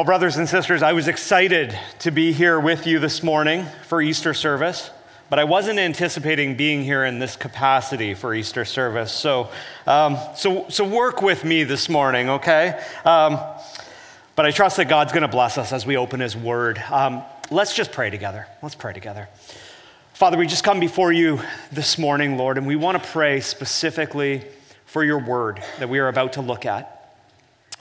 Well, brothers and sisters, I was excited to be here with you this morning for Easter service, but I wasn't anticipating being here in this capacity for Easter service. So, um, so, so work with me this morning, okay? Um, but I trust that God's going to bless us as we open His Word. Um, let's just pray together. Let's pray together. Father, we just come before you this morning, Lord, and we want to pray specifically for your Word that we are about to look at.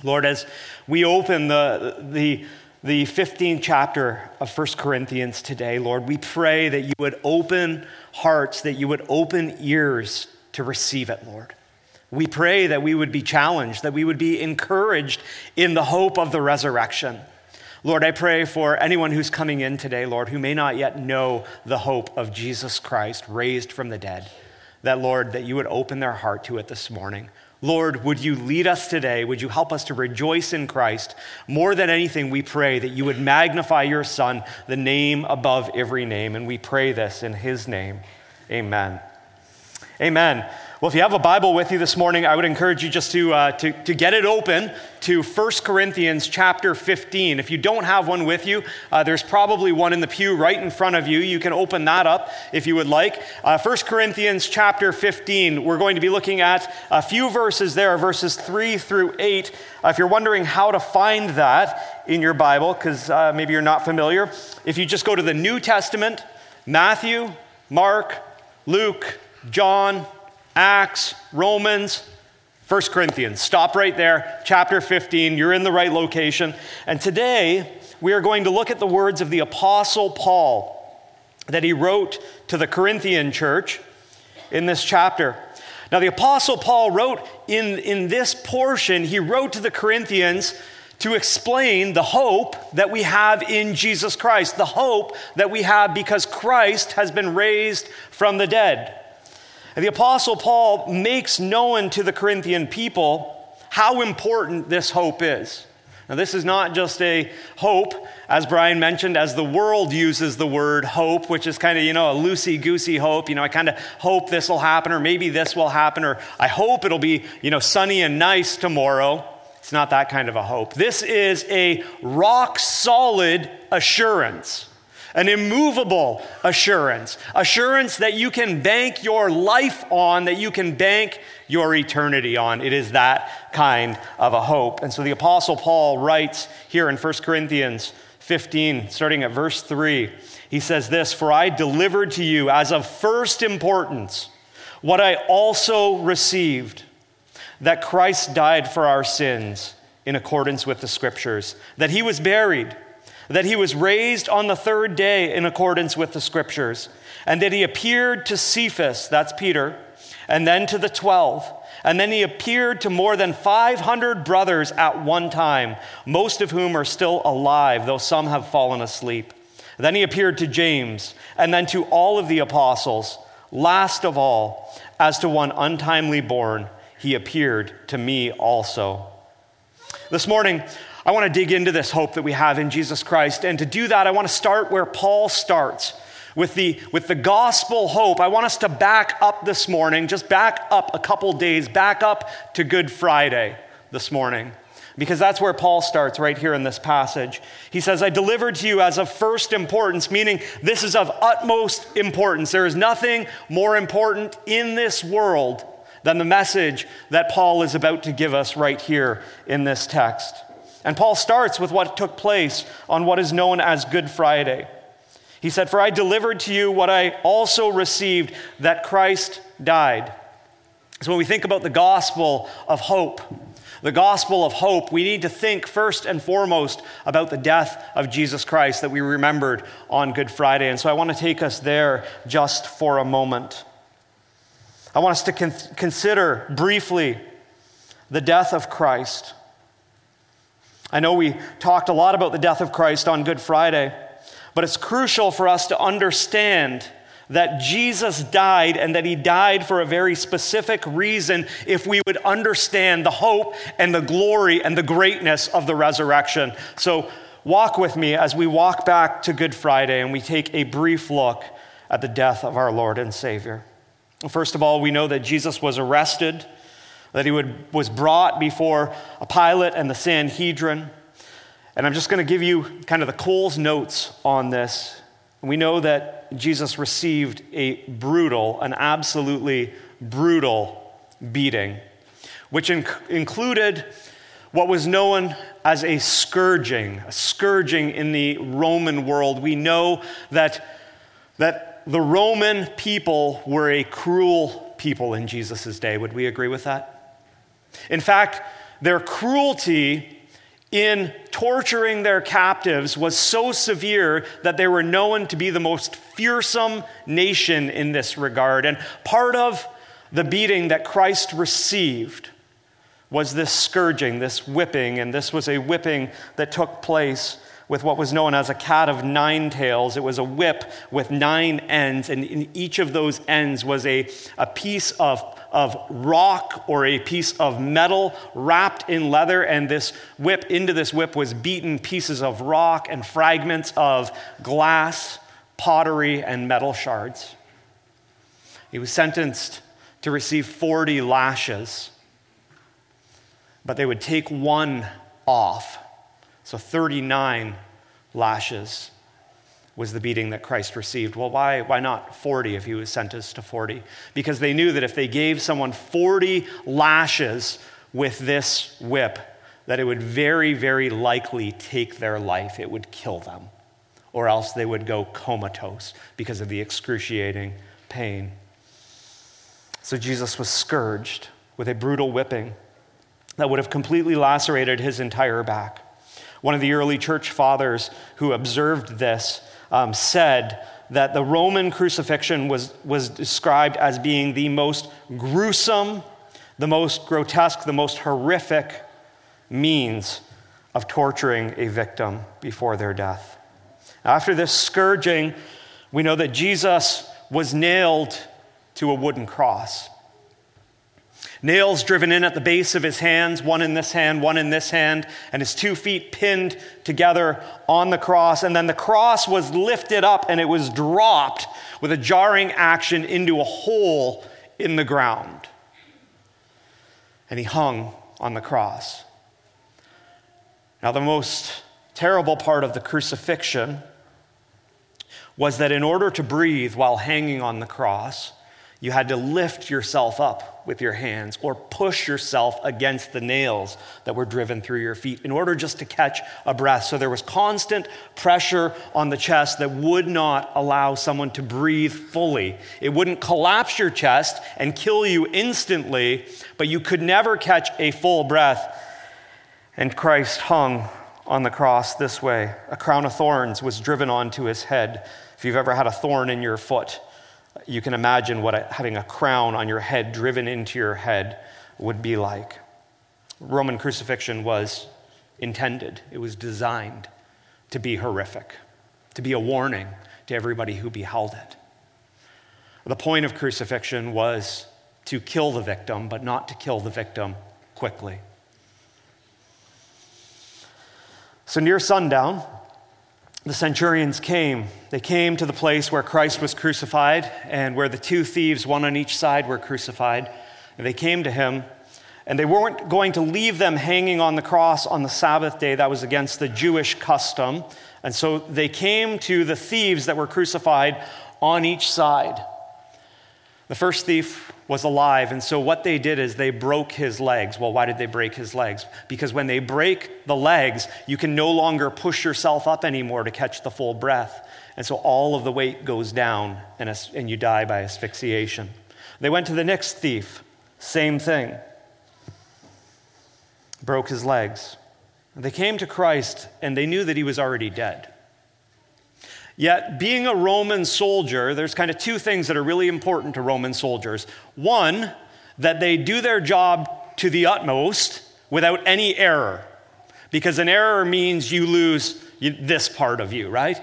Lord, as we open the, the, the 15th chapter of 1 Corinthians today, Lord, we pray that you would open hearts, that you would open ears to receive it, Lord. We pray that we would be challenged, that we would be encouraged in the hope of the resurrection. Lord, I pray for anyone who's coming in today, Lord, who may not yet know the hope of Jesus Christ raised from the dead, that, Lord, that you would open their heart to it this morning. Lord, would you lead us today? Would you help us to rejoice in Christ? More than anything, we pray that you would magnify your Son, the name above every name. And we pray this in his name. Amen. Amen. Well, if you have a Bible with you this morning, I would encourage you just to, uh, to, to get it open to 1 Corinthians chapter 15. If you don't have one with you, uh, there's probably one in the pew right in front of you. You can open that up if you would like. Uh, 1 Corinthians chapter 15, we're going to be looking at a few verses there, verses 3 through 8. Uh, if you're wondering how to find that in your Bible, because uh, maybe you're not familiar, if you just go to the New Testament, Matthew, Mark, Luke, John, Acts, Romans, 1 Corinthians. Stop right there, chapter 15. You're in the right location. And today, we are going to look at the words of the Apostle Paul that he wrote to the Corinthian church in this chapter. Now, the Apostle Paul wrote in, in this portion, he wrote to the Corinthians to explain the hope that we have in Jesus Christ, the hope that we have because Christ has been raised from the dead. The Apostle Paul makes known to the Corinthian people how important this hope is. Now, this is not just a hope, as Brian mentioned, as the world uses the word hope, which is kind of, you know, a loosey goosey hope. You know, I kind of hope this will happen, or maybe this will happen, or I hope it'll be, you know, sunny and nice tomorrow. It's not that kind of a hope. This is a rock solid assurance an immovable assurance, assurance that you can bank your life on, that you can bank your eternity on. It is that kind of a hope. And so the Apostle Paul writes here in 1 Corinthians 15, starting at verse 3, he says this For I delivered to you as of first importance what I also received that Christ died for our sins in accordance with the scriptures, that he was buried that he was raised on the third day in accordance with the scriptures, and that he appeared to Cephas, that's Peter, and then to the twelve. And then he appeared to more than 500 brothers at one time, most of whom are still alive, though some have fallen asleep. Then he appeared to James, and then to all of the apostles. Last of all, as to one untimely born, he appeared to me also. This morning, I want to dig into this hope that we have in Jesus Christ. And to do that, I want to start where Paul starts with the, with the gospel hope. I want us to back up this morning, just back up a couple days, back up to Good Friday this morning. Because that's where Paul starts right here in this passage. He says, I delivered to you as of first importance, meaning this is of utmost importance. There is nothing more important in this world than the message that Paul is about to give us right here in this text. And Paul starts with what took place on what is known as Good Friday. He said, For I delivered to you what I also received that Christ died. So when we think about the gospel of hope, the gospel of hope, we need to think first and foremost about the death of Jesus Christ that we remembered on Good Friday. And so I want to take us there just for a moment. I want us to con- consider briefly the death of Christ. I know we talked a lot about the death of Christ on Good Friday, but it's crucial for us to understand that Jesus died and that he died for a very specific reason if we would understand the hope and the glory and the greatness of the resurrection. So, walk with me as we walk back to Good Friday and we take a brief look at the death of our Lord and Savior. First of all, we know that Jesus was arrested, that he would, was brought before a Pilate and the Sanhedrin. And I'm just going to give you kind of the Coles notes on this. We know that Jesus received a brutal, an absolutely brutal beating, which inc- included what was known as a scourging, a scourging in the Roman world. We know that, that the Roman people were a cruel people in Jesus' day. Would we agree with that? In fact, their cruelty in torturing their captives was so severe that they were known to be the most fearsome nation in this regard. And part of the beating that Christ received was this scourging, this whipping, and this was a whipping that took place with what was known as a cat of nine tails. It was a whip with nine ends, and in each of those ends was a, a piece of, of rock or a piece of metal wrapped in leather. And this whip, into this whip, was beaten pieces of rock and fragments of glass, pottery, and metal shards. He was sentenced to receive 40 lashes, but they would take one off so 39 lashes was the beating that Christ received. Well, why, why not 40 if he was sentenced to 40? Because they knew that if they gave someone 40 lashes with this whip, that it would very, very likely take their life. It would kill them, or else they would go comatose because of the excruciating pain. So Jesus was scourged with a brutal whipping that would have completely lacerated his entire back. One of the early church fathers who observed this um, said that the Roman crucifixion was, was described as being the most gruesome, the most grotesque, the most horrific means of torturing a victim before their death. After this scourging, we know that Jesus was nailed to a wooden cross. Nails driven in at the base of his hands, one in this hand, one in this hand, and his two feet pinned together on the cross. And then the cross was lifted up and it was dropped with a jarring action into a hole in the ground. And he hung on the cross. Now, the most terrible part of the crucifixion was that in order to breathe while hanging on the cross, you had to lift yourself up with your hands or push yourself against the nails that were driven through your feet in order just to catch a breath. So there was constant pressure on the chest that would not allow someone to breathe fully. It wouldn't collapse your chest and kill you instantly, but you could never catch a full breath. And Christ hung on the cross this way. A crown of thorns was driven onto his head. If you've ever had a thorn in your foot, you can imagine what a, having a crown on your head driven into your head would be like. Roman crucifixion was intended, it was designed to be horrific, to be a warning to everybody who beheld it. The point of crucifixion was to kill the victim, but not to kill the victim quickly. So, near sundown, the centurions came. They came to the place where Christ was crucified and where the two thieves, one on each side, were crucified. And they came to him, and they weren't going to leave them hanging on the cross on the Sabbath day. That was against the Jewish custom. And so they came to the thieves that were crucified on each side. The first thief was alive, and so what they did is they broke his legs. Well, why did they break his legs? Because when they break the legs, you can no longer push yourself up anymore to catch the full breath. And so all of the weight goes down, and, and you die by asphyxiation. They went to the next thief, same thing. Broke his legs. They came to Christ, and they knew that he was already dead. Yet, being a Roman soldier, there's kind of two things that are really important to Roman soldiers. One, that they do their job to the utmost without any error, because an error means you lose this part of you, right?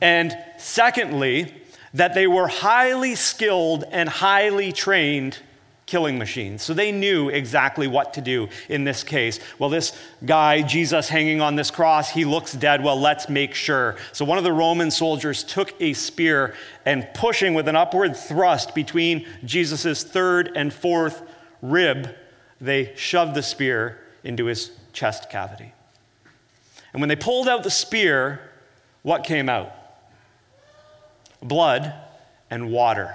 And secondly, that they were highly skilled and highly trained killing machines. So they knew exactly what to do in this case. Well, this guy, Jesus hanging on this cross, he looks dead. Well, let's make sure. So one of the Roman soldiers took a spear and pushing with an upward thrust between Jesus' third and fourth rib, they shoved the spear into his chest cavity. And when they pulled out the spear, what came out? Blood and water.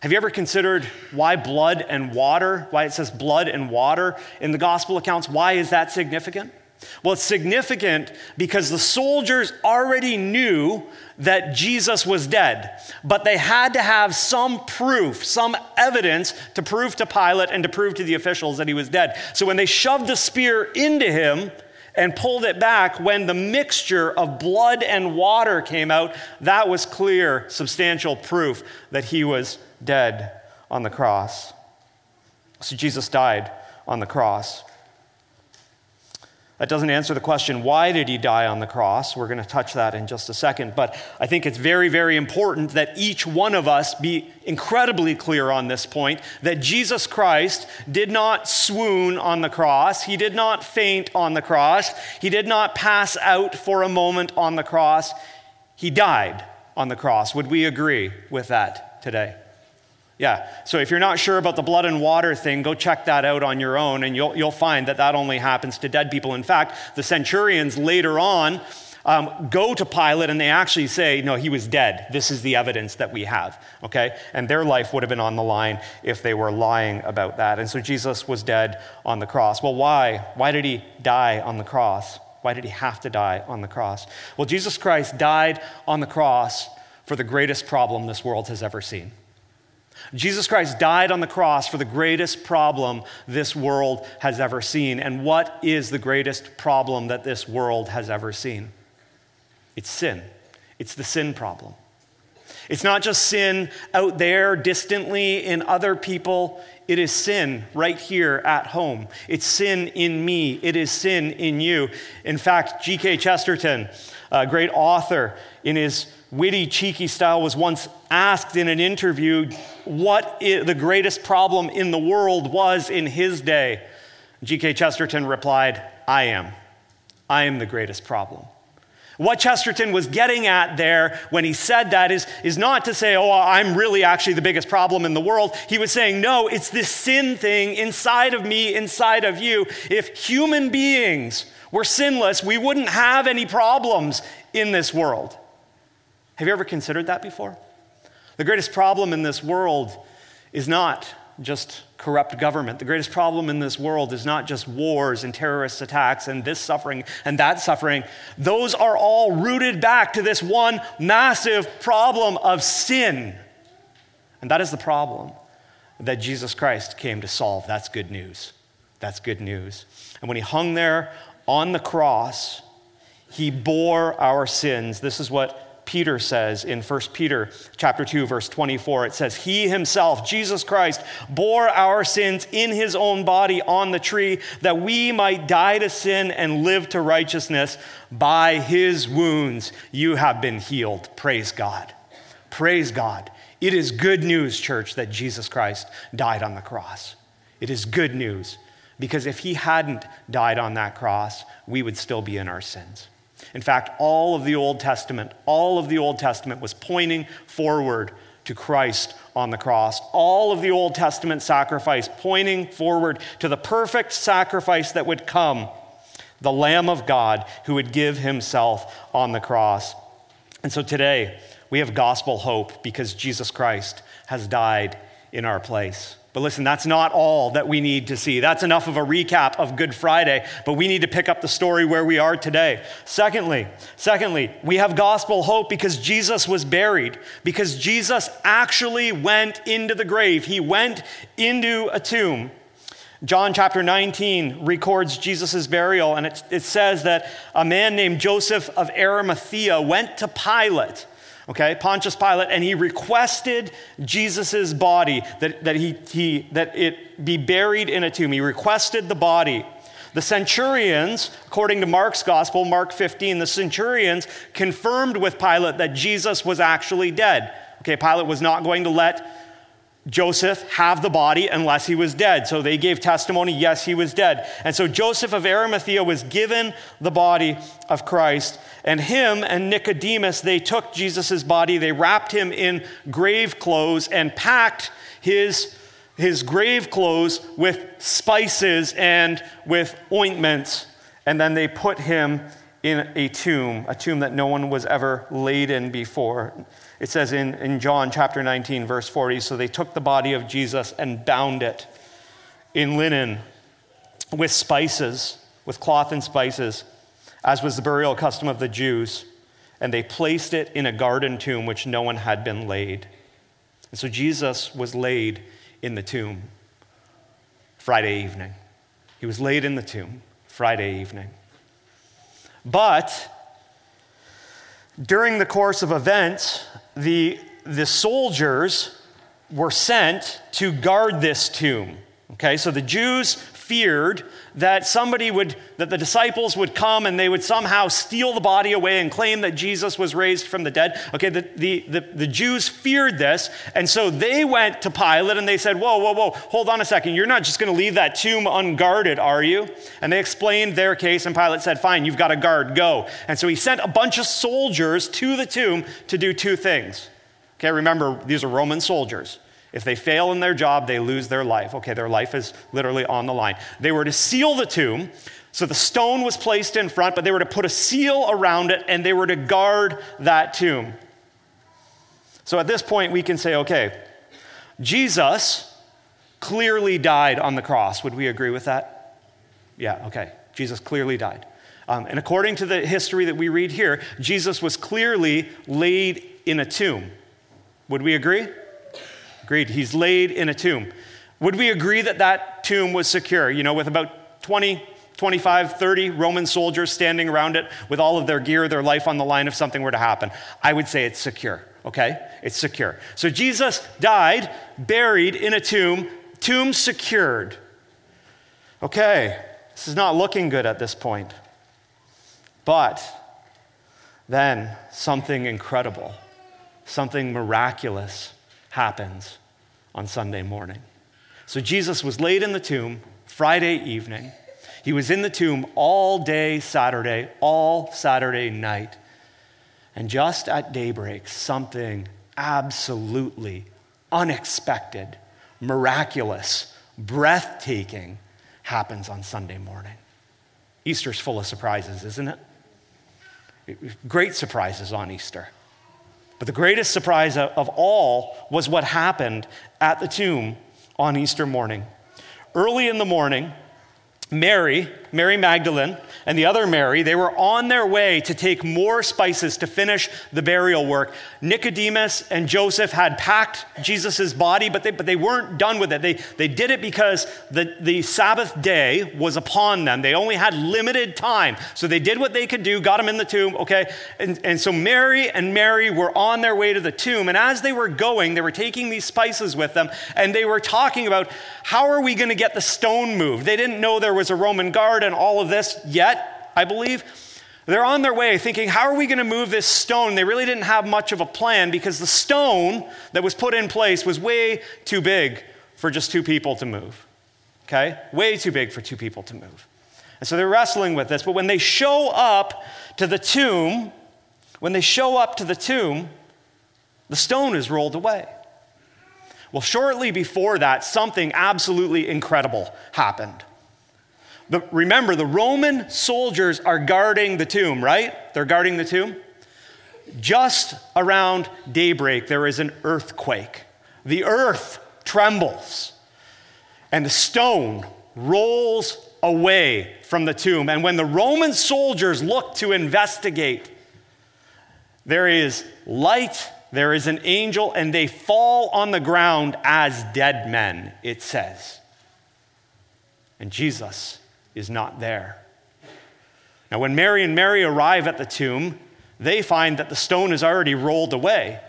Have you ever considered why blood and water, why it says blood and water in the gospel accounts? Why is that significant? Well, it's significant because the soldiers already knew that Jesus was dead, but they had to have some proof, some evidence to prove to Pilate and to prove to the officials that he was dead. So when they shoved the spear into him, and pulled it back, when the mixture of blood and water came out, that was clear, substantial proof that he was dead on the cross. So Jesus died on the cross. That doesn't answer the question, why did he die on the cross? We're going to touch that in just a second. But I think it's very, very important that each one of us be incredibly clear on this point that Jesus Christ did not swoon on the cross. He did not faint on the cross. He did not pass out for a moment on the cross. He died on the cross. Would we agree with that today? Yeah. So if you're not sure about the blood and water thing, go check that out on your own, and you'll, you'll find that that only happens to dead people. In fact, the centurions later on um, go to Pilate and they actually say, No, he was dead. This is the evidence that we have. Okay? And their life would have been on the line if they were lying about that. And so Jesus was dead on the cross. Well, why? Why did he die on the cross? Why did he have to die on the cross? Well, Jesus Christ died on the cross for the greatest problem this world has ever seen. Jesus Christ died on the cross for the greatest problem this world has ever seen. And what is the greatest problem that this world has ever seen? It's sin. It's the sin problem. It's not just sin out there distantly in other people. It is sin right here at home. It's sin in me. It is sin in you. In fact, G.K. Chesterton, a great author, in his witty, cheeky style, was once asked in an interview what the greatest problem in the world was in his day. G.K. Chesterton replied, I am. I am the greatest problem. What Chesterton was getting at there when he said that is, is not to say, oh, I'm really actually the biggest problem in the world. He was saying, no, it's this sin thing inside of me, inside of you. If human beings were sinless, we wouldn't have any problems in this world. Have you ever considered that before? The greatest problem in this world is not just corrupt government. The greatest problem in this world is not just wars and terrorist attacks and this suffering and that suffering. Those are all rooted back to this one massive problem of sin. And that is the problem that Jesus Christ came to solve. That's good news. That's good news. And when he hung there on the cross, he bore our sins. This is what Peter says in 1 Peter chapter 2 verse 24 it says he himself Jesus Christ bore our sins in his own body on the tree that we might die to sin and live to righteousness. By his wounds you have been healed. Praise God. Praise God. It is good news church that Jesus Christ died on the cross. It is good news because if he hadn't died on that cross we would still be in our sins in fact, all of the Old Testament, all of the Old Testament was pointing forward to Christ on the cross. All of the Old Testament sacrifice pointing forward to the perfect sacrifice that would come, the Lamb of God who would give himself on the cross. And so today, we have gospel hope because Jesus Christ has died in our place. But listen, that's not all that we need to see. That's enough of a recap of Good Friday, but we need to pick up the story where we are today. Secondly, secondly, we have gospel hope because Jesus was buried, because Jesus actually went into the grave. He went into a tomb. John chapter 19 records Jesus' burial, and it, it says that a man named Joseph of Arimathea went to Pilate okay, Pontius Pilate, and he requested Jesus' body that, that, he, he, that it be buried in a tomb. He requested the body. The centurions, according to Mark's gospel, Mark 15, the centurions confirmed with Pilate that Jesus was actually dead. Okay, Pilate was not going to let Joseph have the body unless he was dead. So they gave testimony, yes, he was dead. And so Joseph of Arimathea was given the body of Christ. And him and Nicodemus, they took Jesus' body, they wrapped him in grave clothes and packed his, his grave clothes with spices and with ointments. And then they put him in a tomb, a tomb that no one was ever laid in before. It says in, in John chapter 19, verse 40 So they took the body of Jesus and bound it in linen with spices, with cloth and spices, as was the burial custom of the Jews. And they placed it in a garden tomb which no one had been laid. And so Jesus was laid in the tomb Friday evening. He was laid in the tomb Friday evening. But during the course of events, the, the soldiers were sent to guard this tomb. Okay, so the Jews feared that somebody would, that the disciples would come and they would somehow steal the body away and claim that Jesus was raised from the dead. Okay, the, the, the, the Jews feared this, and so they went to Pilate and they said, Whoa, whoa, whoa, hold on a second. You're not just going to leave that tomb unguarded, are you? And they explained their case, and Pilate said, Fine, you've got a guard, go. And so he sent a bunch of soldiers to the tomb to do two things. Okay, remember, these are Roman soldiers. If they fail in their job, they lose their life. Okay, their life is literally on the line. They were to seal the tomb. So the stone was placed in front, but they were to put a seal around it and they were to guard that tomb. So at this point, we can say, okay, Jesus clearly died on the cross. Would we agree with that? Yeah, okay. Jesus clearly died. Um, and according to the history that we read here, Jesus was clearly laid in a tomb. Would we agree? Agreed. He's laid in a tomb. Would we agree that that tomb was secure? You know, with about 20, 25, 30 Roman soldiers standing around it with all of their gear, their life on the line if something were to happen. I would say it's secure, okay? It's secure. So Jesus died, buried in a tomb, tomb secured. Okay, this is not looking good at this point. But then something incredible, something miraculous happens on Sunday morning. So Jesus was laid in the tomb Friday evening. He was in the tomb all day Saturday, all Saturday night. And just at daybreak, something absolutely unexpected, miraculous, breathtaking happens on Sunday morning. Easter's full of surprises, isn't it? Great surprises on Easter. But the greatest surprise of all was what happened at the tomb on Easter morning. Early in the morning, Mary, Mary Magdalene, and the other Mary, they were on their way to take more spices to finish the burial work. Nicodemus and Joseph had packed Jesus' body, but they, but they weren't done with it. They, they did it because the, the Sabbath day was upon them. They only had limited time. So they did what they could do, got him in the tomb, okay? And, and so Mary and Mary were on their way to the tomb. And as they were going, they were taking these spices with them, and they were talking about how are we going to get the stone moved? They didn't know there was a Roman guard and all of this yet, I believe. They're on their way thinking, how are we going to move this stone? They really didn't have much of a plan because the stone that was put in place was way too big for just two people to move. Okay? Way too big for two people to move. And so they're wrestling with this. But when they show up to the tomb, when they show up to the tomb, the stone is rolled away. Well, shortly before that, something absolutely incredible happened. The, remember, the Roman soldiers are guarding the tomb, right? They're guarding the tomb. Just around daybreak, there is an earthquake. The earth trembles, and the stone rolls away from the tomb. And when the Roman soldiers look to investigate, there is light, there is an angel, and they fall on the ground as dead men, it says. And Jesus is not there. Now, when Mary and Mary arrive at the tomb, they find that the stone is already rolled away.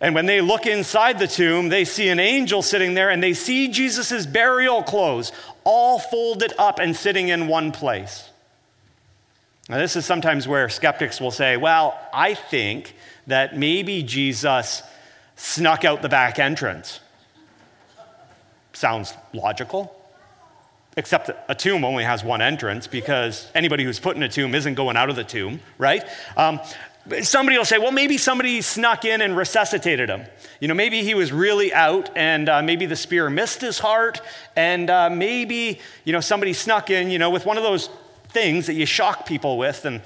And when they look inside the tomb, they see an angel sitting there and they see Jesus' burial clothes all folded up and sitting in one place. Now, this is sometimes where skeptics will say, well, I think that maybe Jesus snuck out the back entrance. Sounds logical. Except a tomb only has one entrance because anybody who's put in a tomb isn't going out of the tomb, right? Um, somebody will say, well, maybe somebody snuck in and resuscitated him. You know, maybe he was really out and uh, maybe the spear missed his heart, and uh, maybe, you know, somebody snuck in, you know, with one of those things that you shock people with. And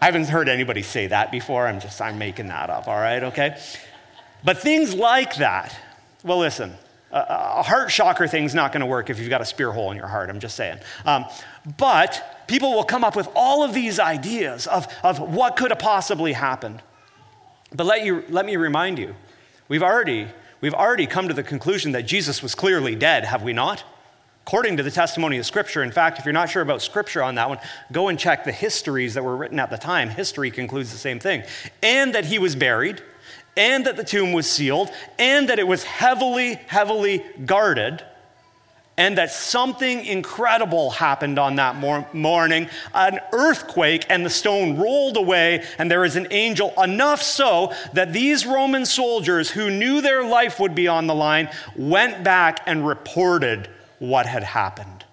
I haven't heard anybody say that before. I'm just, I'm making that up, all right, okay? But things like that, well, listen, a heart shocker thing's not going to work if you've got a spear hole in your heart, I'm just saying. Um, but people will come up with all of these ideas of, of what could have possibly happened. But let, you, let me remind you, we've already, we've already come to the conclusion that Jesus was clearly dead, have we not? According to the testimony of Scripture. In fact, if you're not sure about Scripture on that one, go and check the histories that were written at the time. History concludes the same thing. And that he was buried and that the tomb was sealed, and that it was heavily, heavily guarded, and that something incredible happened on that mor- morning an earthquake, and the stone rolled away, and there is an angel, enough so that these Roman soldiers who knew their life would be on the line went back and reported what had happened.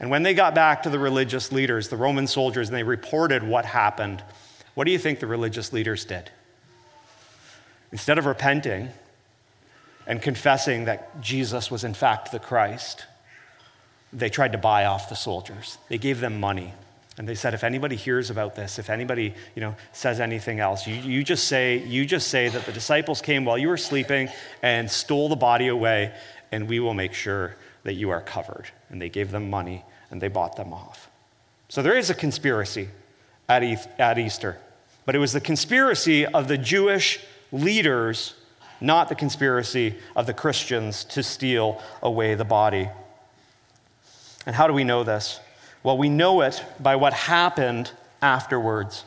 And when they got back to the religious leaders, the Roman soldiers, and they reported what happened, what do you think the religious leaders did? Instead of repenting and confessing that Jesus was in fact the Christ, they tried to buy off the soldiers. They gave them money. And they said, if anybody hears about this, if anybody you know, says anything else, you, you, just say, you just say that the disciples came while you were sleeping and stole the body away, and we will make sure that you are covered. And they gave them money and they bought them off. So there is a conspiracy at, at Easter, but it was the conspiracy of the Jewish leaders, not the conspiracy of the Christians to steal away the body. And how do we know this? Well, we know it by what happened afterwards.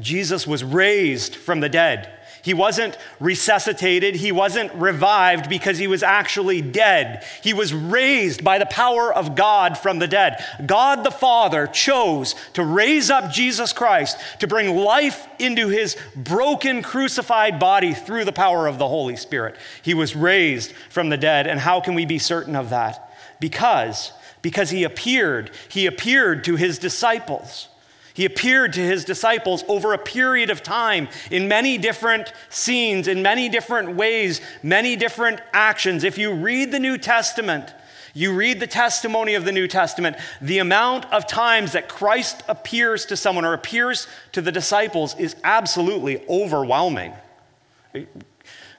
Jesus was raised from the dead. He wasn't resuscitated. He wasn't revived because he was actually dead. He was raised by the power of God from the dead. God the Father chose to raise up Jesus Christ to bring life into his broken, crucified body through the power of the Holy Spirit. He was raised from the dead. And how can we be certain of that? Because because he appeared. He appeared to his disciples. He appeared to his disciples over a period of time in many different scenes, in many different ways, many different actions. If you read the New Testament, you read the testimony of the New Testament, the amount of times that Christ appears to someone or appears to the disciples is absolutely overwhelming.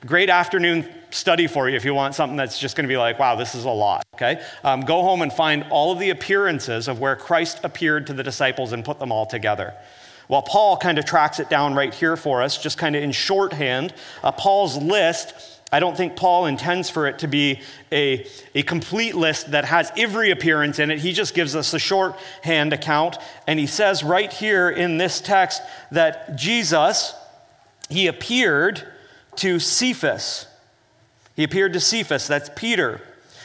Great afternoon study for you if you want something that's just going to be like, wow, this is a lot, okay? Um, go home and find all of the appearances of where Christ appeared to the disciples and put them all together. Well, Paul kind of tracks it down right here for us, just kind of in shorthand. Uh, Paul's list, I don't think Paul intends for it to be a, a complete list that has every appearance in it. He just gives us a shorthand account. And he says right here in this text that Jesus, he appeared to Cephas. He appeared to Cephas, that's Peter.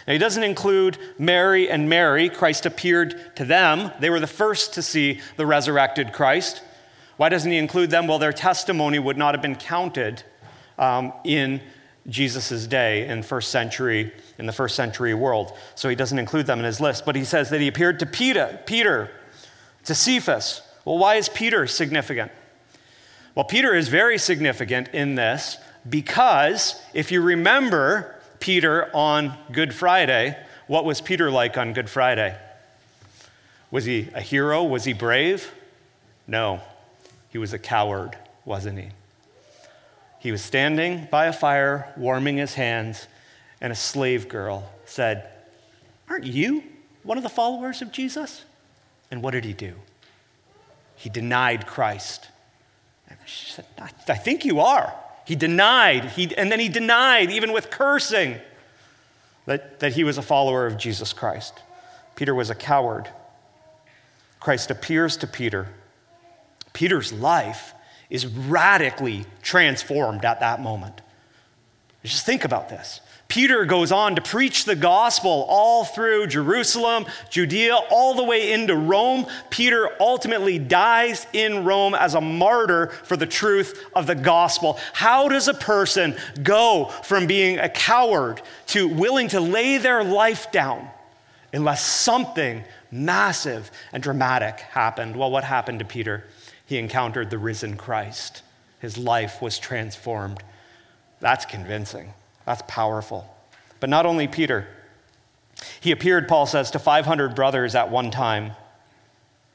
Now, he doesn't include Mary and Mary. Christ appeared to them. They were the first to see the resurrected Christ. Why doesn't he include them? Well, their testimony would not have been counted um, in Jesus' day in first century, in the first century world. So he doesn't include them in his list. But he says that he appeared to Peter, Peter to Cephas. Well, why is Peter significant? Well, Peter is very significant in this because if you remember Peter on Good Friday, what was Peter like on Good Friday? Was he a hero? Was he brave? No, he was a coward, wasn't he? He was standing by a fire, warming his hands, and a slave girl said, Aren't you one of the followers of Jesus? And what did he do? He denied Christ. And she said, I think you are. He denied, he, and then he denied, even with cursing, that, that he was a follower of Jesus Christ. Peter was a coward. Christ appears to Peter. Peter's life is radically transformed at that moment. Just think about this. Peter goes on to preach the gospel all through Jerusalem, Judea, all the way into Rome. Peter ultimately dies in Rome as a martyr for the truth of the gospel. How does a person go from being a coward to willing to lay their life down unless something massive and dramatic happened? Well, what happened to Peter? He encountered the risen Christ, his life was transformed. That's convincing. That's powerful. But not only Peter. He appeared, Paul says, to 500 brothers at one time.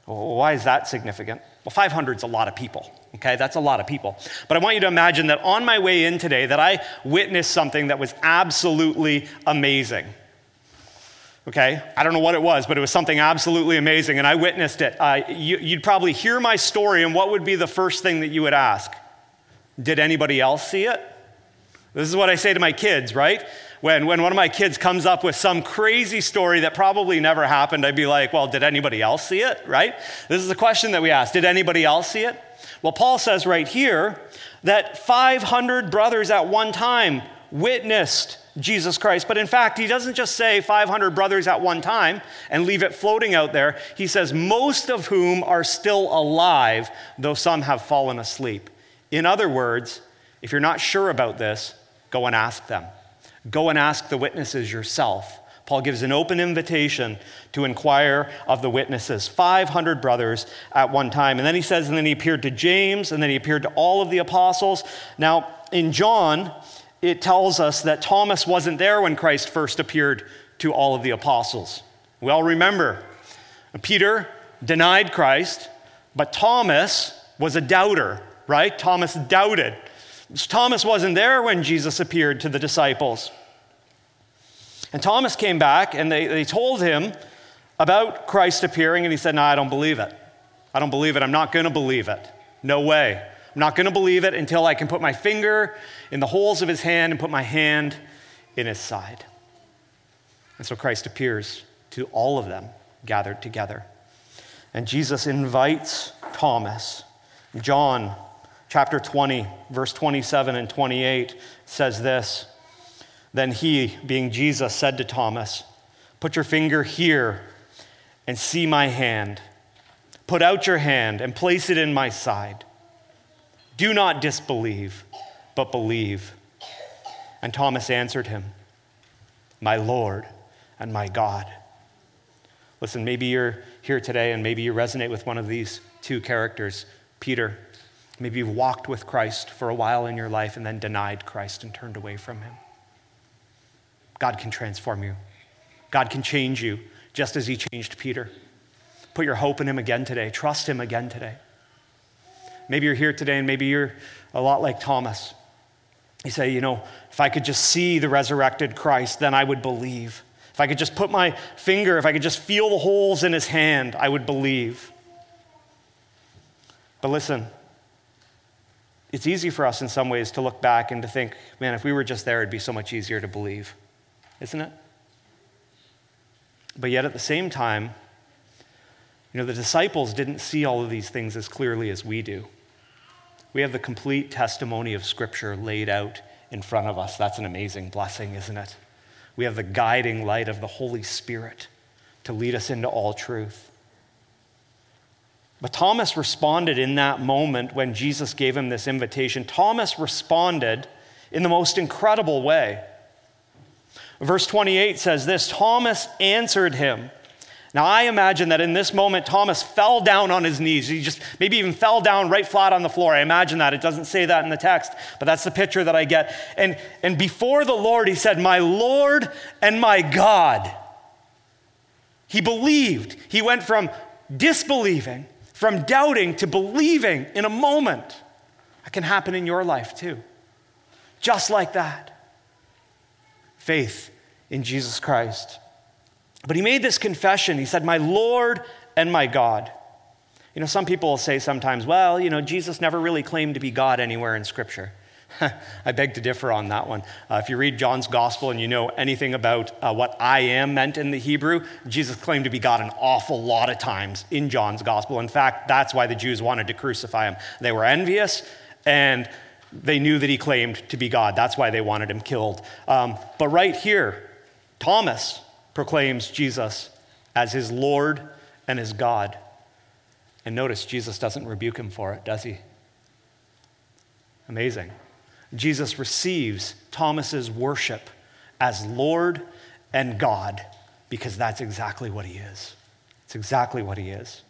Well, why is that significant? Well, 500 is a lot of people, okay? That's a lot of people. But I want you to imagine that on my way in today that I witnessed something that was absolutely amazing. Okay? I don't know what it was, but it was something absolutely amazing, and I witnessed it. Uh, you, you'd probably hear my story, and what would be the first thing that you would ask? Did anybody else see it? This is what I say to my kids, right? When, when one of my kids comes up with some crazy story that probably never happened, I'd be like, well, did anybody else see it, right? This is the question that we ask Did anybody else see it? Well, Paul says right here that 500 brothers at one time witnessed Jesus Christ. But in fact, he doesn't just say 500 brothers at one time and leave it floating out there. He says, most of whom are still alive, though some have fallen asleep. In other words, if you're not sure about this, Go and ask them. Go and ask the witnesses yourself. Paul gives an open invitation to inquire of the witnesses 500 brothers at one time. And then he says, and then he appeared to James, and then he appeared to all of the apostles. Now, in John, it tells us that Thomas wasn't there when Christ first appeared to all of the apostles. We all remember Peter denied Christ, but Thomas was a doubter, right? Thomas doubted. Thomas wasn't there when Jesus appeared to the disciples. And Thomas came back and they, they told him about Christ appearing, and he said, No, I don't believe it. I don't believe it. I'm not going to believe it. No way. I'm not going to believe it until I can put my finger in the holes of his hand and put my hand in his side. And so Christ appears to all of them gathered together. And Jesus invites Thomas. John chapter 20, verse 27 and 28 says this Then he, being Jesus, said to Thomas, Put your finger here and see my hand. Put out your hand and place it in my side. Do not disbelieve, but believe. And Thomas answered him, My Lord and my God. Listen, maybe you're here today and maybe you resonate with one of these two characters Peter Maybe you've walked with Christ for a while in your life and then denied Christ and turned away from him. God can transform you. God can change you just as he changed Peter. Put your hope in him again today. Trust him again today. Maybe you're here today and maybe you're a lot like Thomas. You say, you know, if I could just see the resurrected Christ, then I would believe. If I could just put my finger, if I could just feel the holes in his hand, I would believe. But listen, it's easy for us in some ways to look back and to think, man, if we were just there, it'd be so much easier to believe, isn't it? But yet at the same time, you know, the disciples didn't see all of these things as clearly as we do. We have the complete testimony of Scripture laid out in front of us. That's an amazing blessing, isn't it? We have the guiding light of the Holy Spirit to lead us into all truth. But Thomas responded in that moment when Jesus gave him this invitation. Thomas responded in the most incredible way. Verse 28 says this Thomas answered him. Now, I imagine that in this moment, Thomas fell down on his knees. He just maybe even fell down right flat on the floor. I imagine that. It doesn't say that in the text, but that's the picture that I get. And, and before the Lord, he said, My Lord and my God. He believed. He went from disbelieving from doubting to believing in a moment. That can happen in your life too. Just like that. Faith in Jesus Christ. But he made this confession. He said, My Lord and my God. You know, some people will say sometimes, well, you know, Jesus never really claimed to be God anywhere in Scripture. I beg to differ on that one. Uh, if you read John's gospel and you know anything about uh, what I am meant in the Hebrew, Jesus claimed to be God an awful lot of times in John's gospel. In fact, that's why the Jews wanted to crucify him. They were envious and they knew that he claimed to be God. That's why they wanted him killed. Um, but right here, Thomas proclaims Jesus as his Lord and his God. And notice, Jesus doesn't rebuke him for it, does he? Amazing. Jesus receives Thomas's worship as Lord and God because that's exactly what he is. It's exactly what he is.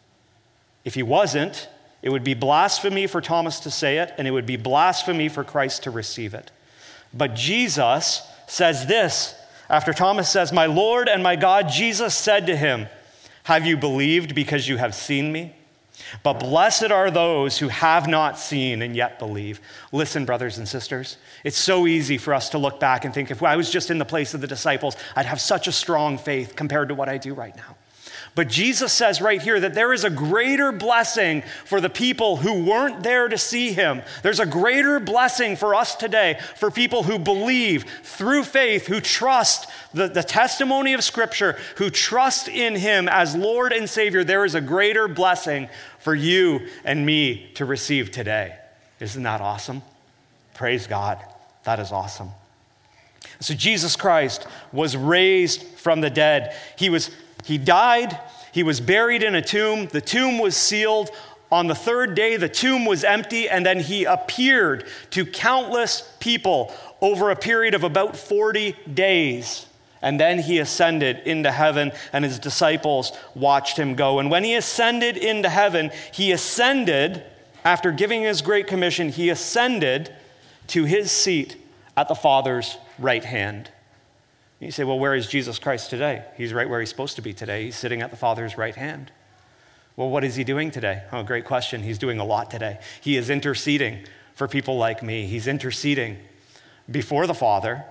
If he wasn't, it would be blasphemy for Thomas to say it, and it would be blasphemy for Christ to receive it. But Jesus says this after Thomas says, My Lord and my God, Jesus said to him, Have you believed because you have seen me? But blessed are those who have not seen and yet believe. Listen, brothers and sisters, it's so easy for us to look back and think if I was just in the place of the disciples, I'd have such a strong faith compared to what I do right now. But Jesus says right here that there is a greater blessing for the people who weren't there to see him. There's a greater blessing for us today for people who believe through faith, who trust the, the testimony of Scripture, who trust in him as Lord and Savior. There is a greater blessing for you and me to receive today. Isn't that awesome? Praise God. That is awesome. So Jesus Christ was raised from the dead. He was he died, he was buried in a tomb, the tomb was sealed. On the third day, the tomb was empty, and then he appeared to countless people over a period of about 40 days. And then he ascended into heaven, and his disciples watched him go. And when he ascended into heaven, he ascended, after giving his great commission, he ascended to his seat at the Father's right hand. You say, well, where is Jesus Christ today? He's right where he's supposed to be today. He's sitting at the Father's right hand. Well, what is he doing today? Oh, great question. He's doing a lot today. He is interceding for people like me. He's interceding before the Father,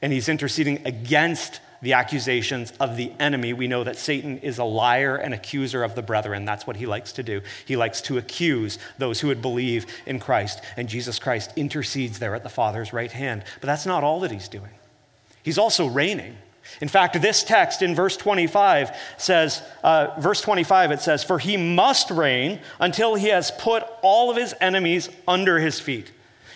and he's interceding against the accusations of the enemy. We know that Satan is a liar and accuser of the brethren. That's what he likes to do. He likes to accuse those who would believe in Christ, and Jesus Christ intercedes there at the Father's right hand. But that's not all that he's doing. He's also reigning. In fact, this text in verse 25 says, uh, verse 25, it says, For he must reign until he has put all of his enemies under his feet.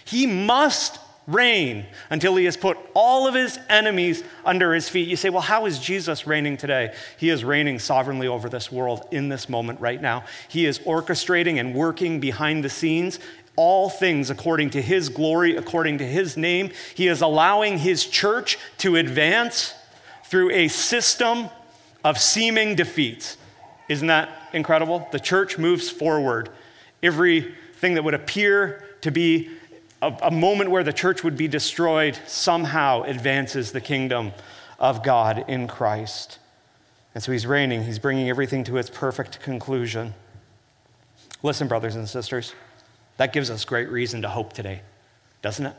He must reign until he has put all of his enemies under his feet. You say, well, how is Jesus reigning today? He is reigning sovereignly over this world in this moment right now. He is orchestrating and working behind the scenes all things according to his glory, according to his name. He is allowing his church to advance through a system of seeming defeats. Isn't that incredible? The church moves forward. Everything that would appear to be a, a, moment where the church would be destroyed somehow advances the kingdom of God in Christ. And so he's reigning, he's bringing everything to its perfect conclusion. Listen, brothers and sisters. That gives us great reason to hope today, doesn't it?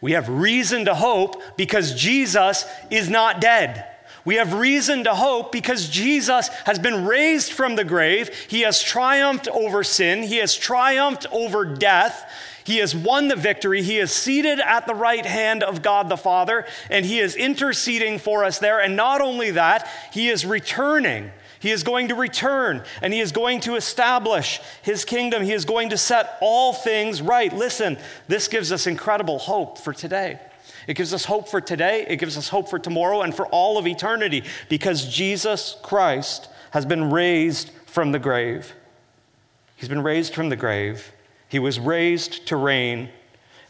We have reason to hope because Jesus is not dead. We have reason to hope because Jesus has been raised from the grave. He has triumphed over sin. He has triumphed over death. He has won the victory. He is seated at the right hand of God the Father, and He is interceding for us there. And not only that, He is returning. He is going to return and he is going to establish his kingdom. He is going to set all things right. Listen, this gives us incredible hope for today. It gives us hope for today, it gives us hope for tomorrow, and for all of eternity because Jesus Christ has been raised from the grave. He's been raised from the grave. He was raised to reign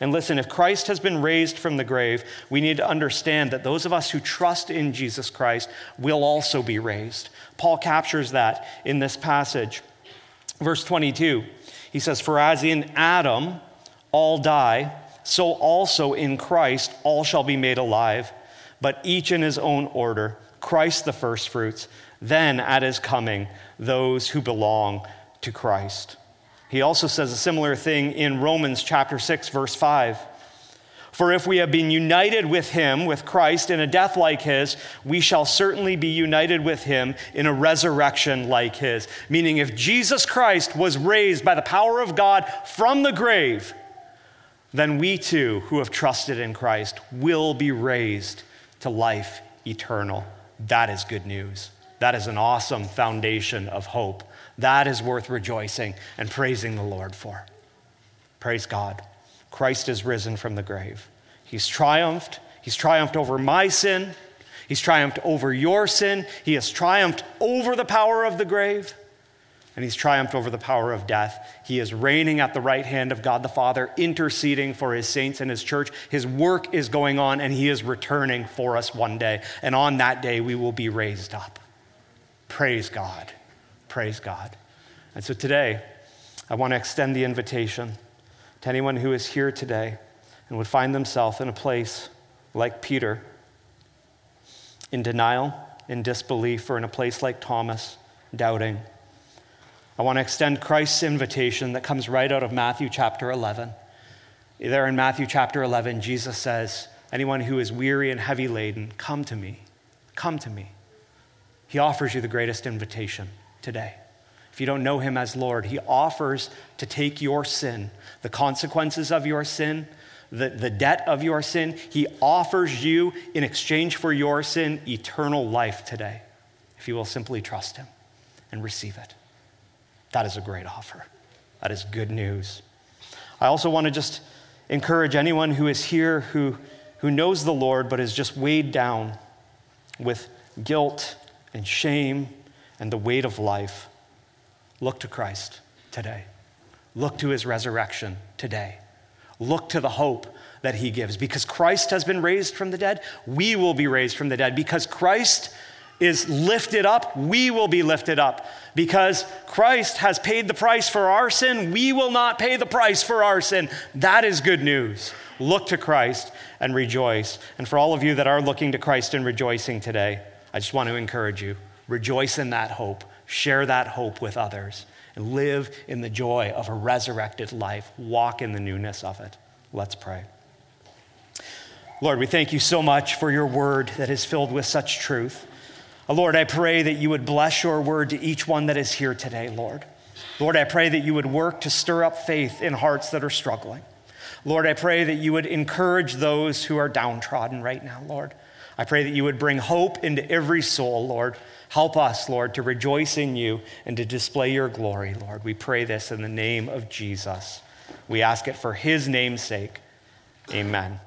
and listen, if Christ has been raised from the grave, we need to understand that those of us who trust in Jesus Christ will also be raised. Paul captures that in this passage. Verse 22, he says, For as in Adam all die, so also in Christ all shall be made alive, but each in his own order. Christ the firstfruits, then at his coming, those who belong to Christ. He also says a similar thing in Romans chapter 6 verse 5. For if we have been united with him, with Christ, in a death like his, we shall certainly be united with him in a resurrection like his. Meaning, if Jesus Christ was raised by the power of God from the grave, then we too, who have trusted in Christ, will be raised to life eternal. That is good news. That is an awesome foundation of hope. That is worth rejoicing and praising the Lord for. Praise God. Christ is risen from the grave. He's triumphed. He's triumphed over my sin. He's triumphed over your sin. He has triumphed over the power of the grave and he's triumphed over the power of death. He is reigning at the right hand of God the Father, interceding for his saints and his church. His work is going on, and he is returning for us one day. And on that day, we will be raised up. Praise God. Praise God. And so today, I want to extend the invitation to anyone who is here today and would find themselves in a place like Peter, in denial, in disbelief, or in a place like Thomas, doubting. I want to extend Christ's invitation that comes right out of Matthew chapter 11. There in Matthew chapter 11, Jesus says, Anyone who is weary and heavy laden, come to me. Come to me. He offers you the greatest invitation today. If you don't know him as Lord, he offers to take your sin, the consequences of your sin, the, the debt of your sin. He offers you, in exchange for your sin, eternal life today, if you will simply trust him and receive it. That is a great offer. That is good news. I also want to just encourage anyone who is here who, who knows the Lord but is just weighed down with guilt and shame and the weight of life. Look to Christ today. Look to his resurrection today. Look to the hope that he gives. Because Christ has been raised from the dead, we will be raised from the dead. Because Christ is lifted up, we will be lifted up. Because Christ has paid the price for our sin, we will not pay the price for our sin. That is good news. Look to Christ and rejoice. And for all of you that are looking to Christ and rejoicing today, I just want to encourage you rejoice in that hope, share that hope with others, and live in the joy of a resurrected life. Walk in the newness of it. Let's pray. Lord, we thank you so much for your word that is filled with such truth. Uh, Lord, I pray that you would bless your word to each one that is here today, Lord. Lord, I pray that you would work to stir up faith in hearts that are struggling. Lord, I pray that you would encourage those who are downtrodden right now, Lord. I pray that you would bring hope into every soul, Lord. Help us, Lord, to rejoice in you and to display your glory, Lord. We pray this in the name of Jesus. We ask it for his name's sake. Amen.